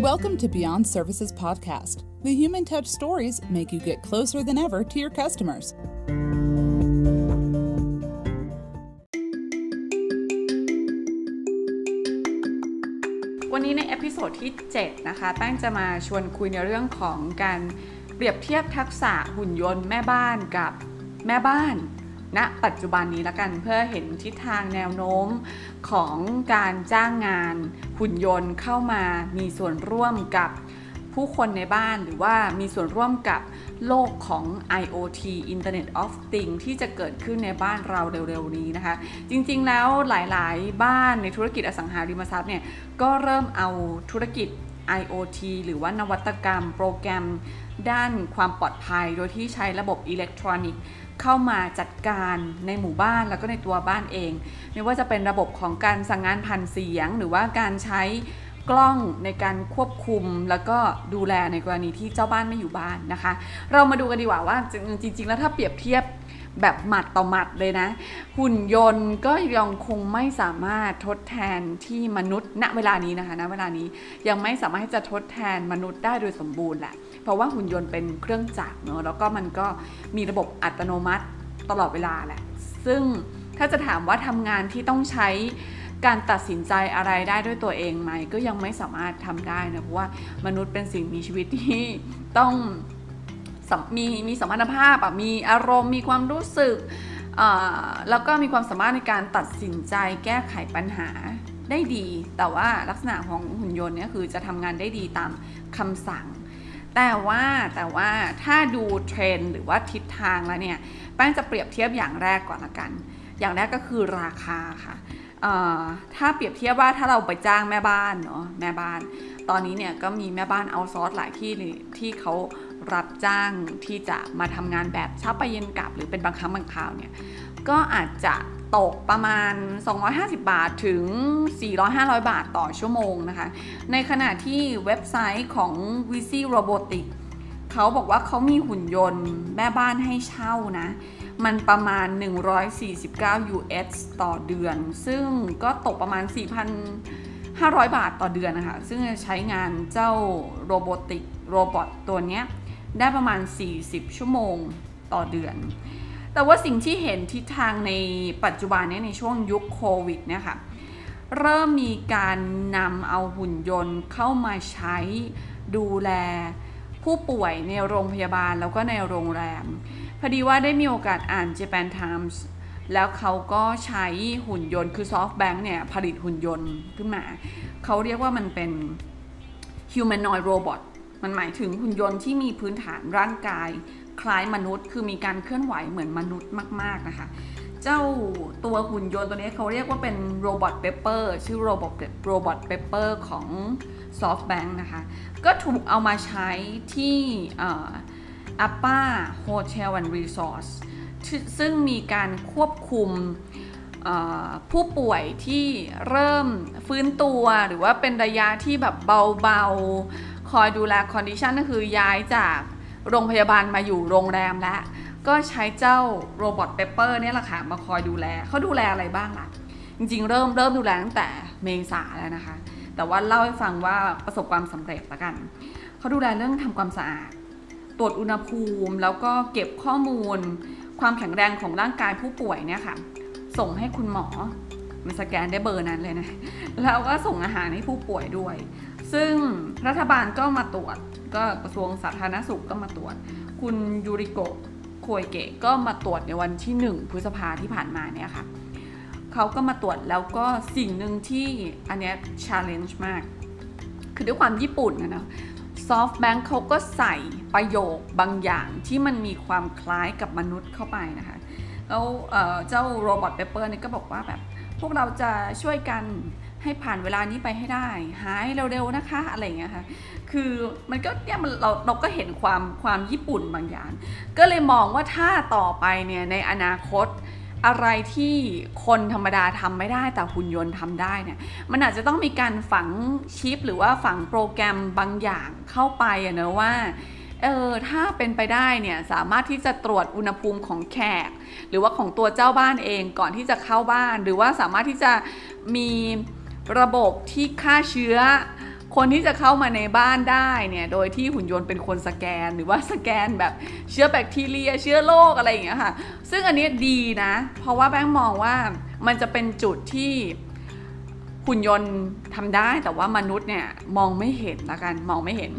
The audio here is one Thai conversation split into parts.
Welcome to Beyond Services Podcast. The human touch stories make you get closer than ever to your customers. วันนี้ใน episode ที่ 7 นะคะ แป้งจะมาชวนคุยในเรื่องของการเปรียบเทียบทักษะหุ่นยนต์แม่บ้านกับแม่บ้าน ณนะปัจจุบันนี้ละกันเพื่อเห็นทิศทางแนวโน้มของการจ้างงานหุ่นยนต์เข้ามามีส่วนร่วมกับผู้คนในบ้านหรือว่ามีส่วนร่วมกับโลกของ IoT Internet of Things ที่จะเกิดขึ้นในบ้านเราเร็วๆนี้นะคะ จริงๆแล้วหลายๆ บ้านในธุรกิจอสังหาริมทรัพย์เนี่ยก็เริ่มเอาธุรกิจ IoT หรือว่านวัตกรรมโปรแกรม ด้านความปลอดภัย โดยที่ใช้ระบบอิเล็กทรอนิกส์เข้ามาจัดการในหมู่บ้านแล้วก็ในตัวบ้านเอง ไม่ว่าจะเป็นระบบของการสั่งงานผ่านเสียง หรือว่าการใช้กล้องในการควบคุมแล้วก็ดูแลในกรณีที่เจ้าบ้านไม่อยู่บ้านนะคะ เรามาดูกันดีกว่าว่าจริง ๆ แล้วถ้าเปรียบเทียบแบบหมัดต่อหมัดเลยนะ หุ่นยนต์ก็ยังคงไม่สามารถทดแทนที่มนุษย์ณเวลานี้นะคะณเวลานี้ยังไม่สามารถที่จะทดแทนมนุษย์ได้โดยสมบูรณ์แหละ เพราะว่าหุ่นยนต์เป็นเครื่องจักรเนอะแล้วก็มันก็มีระบบอัตโนมัติตลอดเวลาแหละ ซึ่งถ้าจะถามว่าทำงานที่ต้องใช้การตัดสินใจอะไรได้ด้วยตัวเองไหม ก็ยังไม่สามารถทำได้นะเพราะว่ามนุษย์เป็นสิ่งมีชีวิตที่ต้องมีมีสมรรถภาพอะมีอารมณ์มีความรู้สึกแล้วก็มีความสามารถในการตัดสินใจแก้ไขปัญหาได้ดี แต่ว่าลักษณะของหุ่นยนต์เนี่ยคือจะทำงานได้ดีตามคำสั่ง แต่ว่าแต่ว่าถ้าดูเทรนหรือว่าทิศทางแล้วเนี่ยแป้งจะเปรียบเทียบอย่างแรกก่อนละกัน อย่างแรกก็คือราคาค่ะถ้าเปรียบเทียบว่าถ้าเราไปจ้างแม่บ้านเนาะแม่บ้าน ตอนนี้เนี่ยก็มีแม่บ้านเอาซอร์สหลายที่ที่เขารับจ้างที่จะมาทำงานแบบเช้าไปเย็นกลับ หรือเป็นบางครั้งบางคราวเนี่ยก็อาจจะ ตกประมาณ 250 บาทถึง 400-500 บาทต่อชั่วโมงนะคะ ในขณะที่เว็บไซต์ของ v i z y Robotics เขาบอกว่าเขามีหุ่นยนต์แม่บ้านให้เช่านะ มันประมาณ 149 US ต่อเดือน ซึ่งก็ตกประมาณ 4,500 บาทต่อเดือนนะคะ ซึ่งใช้งานเจ้า robotic robot ตัวนี้ได้ประมาณ 40 ชั่วโมงต่อเดือน แต่ว่าสิ่งที่เห็นทิศทางในปัจจุบันนี้ในช่วงยุคโควิดเนี่ยค่ะเริ่มมีการนำเอาหุ่นยนต์เข้ามาใช้ดูแลผู้ป่วยในโรงพยาบาลแล้วก็ในโรงแรม พอดีว่าได้มีโอกาสอ่าน Japan Times แล้วเขาก็ใช้หุ่นยนต์คือ SoftBank เนี่ยผลิตหุ่นยนต์ขึ้นมา เขาเรียกว่ามันเป็น humanoid robot มันหมายถึงหุ่นยนต์ที่มีพื้นฐานร่างกาย คล้ายมนุษย์ คือมีการเคลื่อนไหวเหมือนมนุษย์มาก ๆนะคะ เจ้าตัวหุ่นยนต์ตัวนี้เขาเรียกว่าเป็น robot Pepper ชื่อ robot robot Pepper ของ SoftBank นะคะ ก็ถูกเอามาใช้ที่ APA Hotel and Resort ซึ่งมีการควบคุมผู้ป่วยที่เริ่มฟื้นตัวหรือว่าเป็นระยะที่แบบเบาๆ คอยดูแล condition ก็คือย้ายจาก โรงพยาบาลมาอยู่โรงแรมแล้ว ก็ใช้เจ้า robot Pepper นี่แหละค่ะมาคอยดูแลเขาดูแลอะไรบ้างล่ะ จริงๆ เริ่มเริ่มดูแลตั้งแต่เมษาแล้วนะคะ แต่ว่าเล่าให้ฟังว่าประสบความสำเร็จละกัน เขาดูแลเรื่องทำความสะอาด ตรวจอุณหภูมิ แล้วก็เก็บข้อมูล ความแข็งแรงของร่างกายผู้ป่วยเนี่ยค่ะ ส่งให้คุณหมอมันสแกนได้เบอร์นั้นเลยนะ แล้วก็ส่งอาหารให้ผู้ป่วยด้วย ซึ่งรัฐบาลก็มาตรวจ ก็กระทรวงสาธารณสุขก็มาตรวจ คุณยูริโกะโคยเกะก็มาตรวจในวันที่ 1 พฤษภาที่ผ่านมาเนี่ยค่ะเขาก็มาตรวจแล้วก็สิ่งหนึ่งที่อันเนี้ย challenge มาก คือด้วยความญี่ปุ่นนะเนาะซอฟต์แบงค์เขาก็ใส่ประโยคบางอย่างที่มันมีความคล้ายกับมนุษย์เข้าไปนะคะ แล้วเจ้า robot Pepper นี่ก็บอกว่าแบบพวกเราจะช่วยกัน ให้ผ่านเวลานี้ไปให้ได้ หายเร็วๆนะคะอะไรอย่างเงี้ยค่ะคือมันก็เนี่ยมันเราเราก็เห็นความความญี่ปุ่นบางอย่าง ก็เลยมองว่าถ้าต่อไปเนี่ยในอนาคตอะไรที่คนธรรมดาทำไม่ได้แต่หุ่นยนต์ทำได้เนี่ยมันอาจจะต้องมีการฝังชิป หรือว่าฝังโปรแกรมบางอย่างเข้าไปอะเนาะว่าเออถ้าเป็นไปได้เนี่ยสามารถที่จะตรวจอุณหภูมิของแขก หรือว่าของตัวเจ้าบ้านเองก่อนที่จะเข้าบ้าน หรือว่าสามารถที่จะมี ระบบที่ฆ่าเชื้อ คนที่จะเข้ามาในบ้านได้เนี่ย โดยที่หุ่นยนต์เป็นคนสแกนหรือว่าสแกนแบบเชื้อแบคทีเรีย เชื้อโรคอะไรอย่างเงี้ยค่ะ ซึ่งอันนี้ดีนะ เพราะว่าแบงค์มองว่ามันจะเป็นจุดที่หุ่นยนต์ทำได้แต่ว่ามนุษย์เนี่ยมองไม่เห็นละกันมองไม่เห็น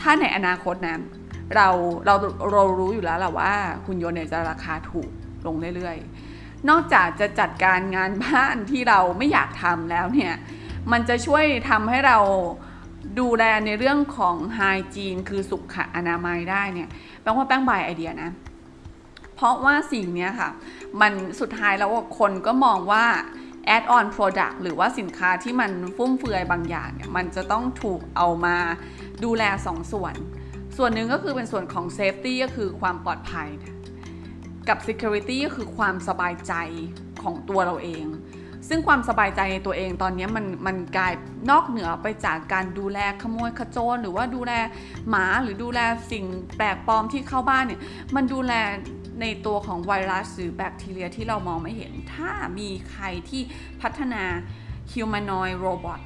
ถ้าในอนาคตนะเราเราเรารู้อยู่แล้วแหละว่าหุ่นยนต์เนี่ยจะราคาถูกลงเรื่อยๆ นอกจากจะจัดการงานบ้านที่เราไม่อยากทำแล้วเนี่ย มันจะช่วยทำให้เราดูแลในเรื่องของไฮจีนคือสุขอนามัยได้เนี่ยแปลว่าแป้งบายไอเดียนะ เพราะว่าสิ่งนี้ค่ะ มันสุดท้ายแล้วคนก็มองว่า add on product หรือว่าสินค้าที่มันฟุ่มเฟือยบางอย่างเนี่ยมันจะต้องถูกเอามาดูแลสองส่วน ส่วนหนึ่งก็คือเป็นส่วนของ safety ก็คือความปลอดภัย กับ security ก็คือความสบายใจของตัวเราเอง ซึ่งความสบายใจในตัวเองตอนนี้มันมันกลายนอกเหนือไปจากการดูแลขโมยขโจรหรือว่าดูแลหมาหรือดูแลสิ่งแปลกปลอมที่เข้าบ้านเนี่ยมันดูแลในตัวของไวรัสหรือแบคทีเรียที่เรามองไม่เห็น ถ้ามีใครที่พัฒนา humanoid robot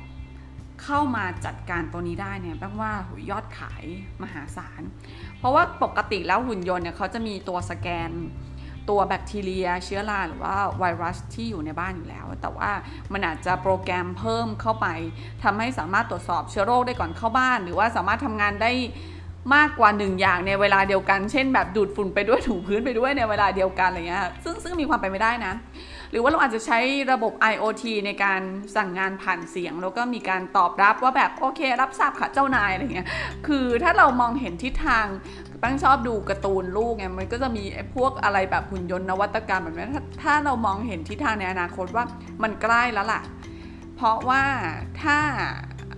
เข้ามาจัดการตัวนี้ได้เนี่ยแปลว่า ยอดขายมหาศาล เพราะว่าปกติแล้วหุ่นยนต์เนี่ยเขาจะมีตัวสแกน ตัวแบคทีเรีย เชื้อราหรือว่าไวรัสที่อยู่ในบ้านอยู่แล้ว แต่ว่ามันอาจจะโปรแกรมเพิ่มเข้าไปทำให้สามารถตรวจสอบเชื้อโรคได้ก่อนเข้าบ้าน หรือว่าสามารถทำงานได้มากกว่าหนึ่งอย่างในเวลาเดียวกัน เช่น แบบดูดฝุ่นไปด้วยถูพื้นไปด้วยในเวลาเดียวกันอะไรเงี้ยซึ่งซึ่งมีความไปไม่ได้นะ หรือว่าเราอาจจะใช้ระบบ IoT ในการสั่งงานผ่านเสียง แล้วก็มีการตอบรับว่าแบบโอเค รับทราบค่ะเจ้านายอะไรเงี้ยคือถ้าเรามองเห็นทิศทางแป้งชอบดูการ์ตูนลูกไงมันก็จะมีพวกอะไรแบบหุ่นยนต์นวัตกรรมแบบนี้ถ้าถ้าเรามองเห็นทิศทางในอนาคตว่ามันใกล้แล้วล่ะ เพราะว่าถ้า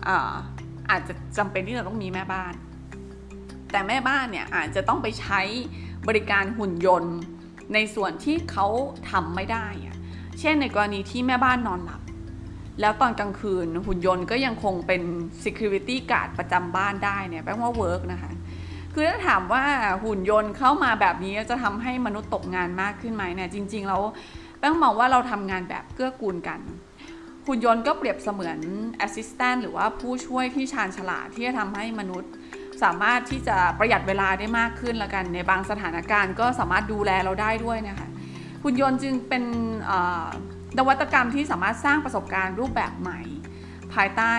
อาอาจจะจำเป็นที่เราต้องมีแม่บ้าน แต่แม่บ้านเนี่ยอาจจะต้องไปใช้บริการหุ่นยนต์ในส่วนที่เขาทำไม่ได้อะ เช่นในกรณีที่แม่บ้านนอนหลับ แล้วตอนกลางคืนหุ่นยนต์ก็ยังคงเป็น security guard ประจำบ้านได้เนี่ยแปลว่าเวิร์กนะคะคือถ้าถามว่าหุ่นยนต์เข้ามาแบบนี้จะทำให้มนุษย์ตกงานมากขึ้นไหมเนี่ยจริงๆแล้วแป้งมองว่าเราทำงานแบบเกื้อกูลกันหุ่นยนต์ก็เปรียบเสมือน assistant หรือว่าผู้ช่วยที่ชาญฉลาดที่จะทำให้มนุษย์สามารถที่จะประหยัดเวลาได้มากขึ้นละกัน ในบางสถานการณ์ก็สามารถดูแลเราได้ด้วยนะคะ หุ่นยนต์จึงเป็นนวัตกรรมที่สามารถสร้างประสบการณ์รูปแบบใหม่ ภายใต้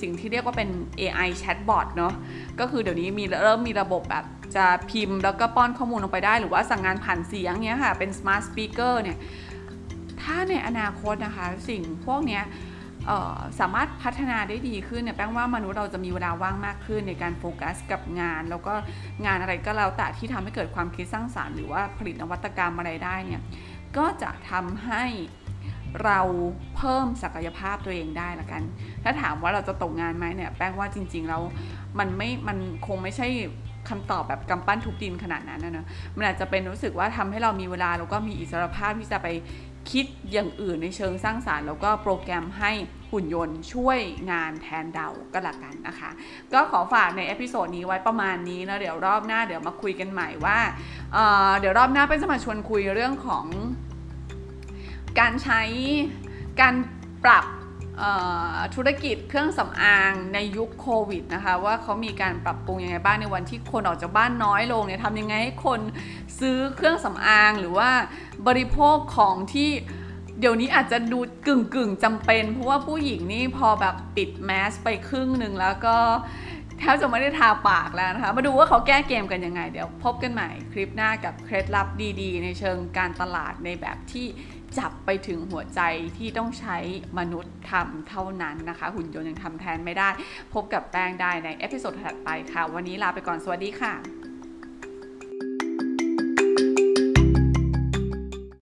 สิ่งที่เรียกว่าเป็น AI chatbot เนาะก็คือเดี๋ยวนี้มีเริ่มมีระบบแบบจะพิมพ์แล้วก็ป้อนข้อมูลลงไปได้ หรือว่าสั่งงานผ่านเสียงเนี้ยค่ะ เป็น smart speaker เนี่ยถ้าในอนาคตนะคะ สิ่งพวกเนี้ย สามารถพัฒนาได้ดีขึ้นเนี่ยแป้งว่ามนุษย์เราจะมีเวลาว่างมากขึ้นในการโฟกัสกับงาน แล้วก็งานอะไรก็แล้วแต่ที่ทำให้เกิดความคิดสร้างสารรค์ หรือว่าผลิตนวัตกรรมอะไรได้เนี่ยก็จะทำให้เราเพิ่มศักยภาพตัวเองได้ละกัน ถ้าถามว่าเราจะตกงานไหมเนี่ยแป้งว่าจริงๆแล้วมันไม่มันคงไม่ใช่คำตอบแบบกำปั้นทุบดินขนาดนั้นนะนะมันอาจจะเป็นรู้สึกว่าทำให้เรามีเวลาแล้วก็มีอิสรภาพที่จะไป คิดอย่างอื่นในเชิงสร้างสรรค์แล้วก็โปรแกรมให้หุ่นยนต์ช่วยงานแทนเราก็ละกันนะคะ ก็ขอฝากใน episode นี้ไว้ประมาณนี้นะเดี๋ยวรอบหน้าเดี๋ยวมาคุยกันใหม่ว่าเดี๋ยวรอบหน้าแป้งจะมาชวนคุยเรื่องของ การใช้การปรับ ธุรกิจเครื่องสำอางในยุคโควิดนะคะ ว่าเขามีการปรับปรุงยังไงบ้างในวันที่คนออกจากบ้านน้อยลงเนี่ยทำยังไงให้คนซื้อเครื่องสำอางหรือว่าบริโภคของที่เดี๋ยวนี้อาจจะดูกึ่งกึ่งจำเป็น เพราะว่าผู้หญิงนี่พอแบบปิดแมสไปครึ่งหนึ่งแล้วก็ แทบจะไม่ได้ทาปากแล้วนะคะ มาดูว่าเขาแก้เกมกันยังไง เดี๋ยวพบกันใหม่คลิปหน้ากับเคล็ดลับดีๆ ในเชิงการตลาดในแบบที่จับไปถึงหัวใจที่ต้องใช้มนุษย์ทำเท่านั้นนะคะ หุ่นยนต์ยังทำแทนไม่ได้ พบกับแป้งได้ใน episode ถัดไปค่ะ วันนี้ลาไปก่อนสวัสดีค่ะ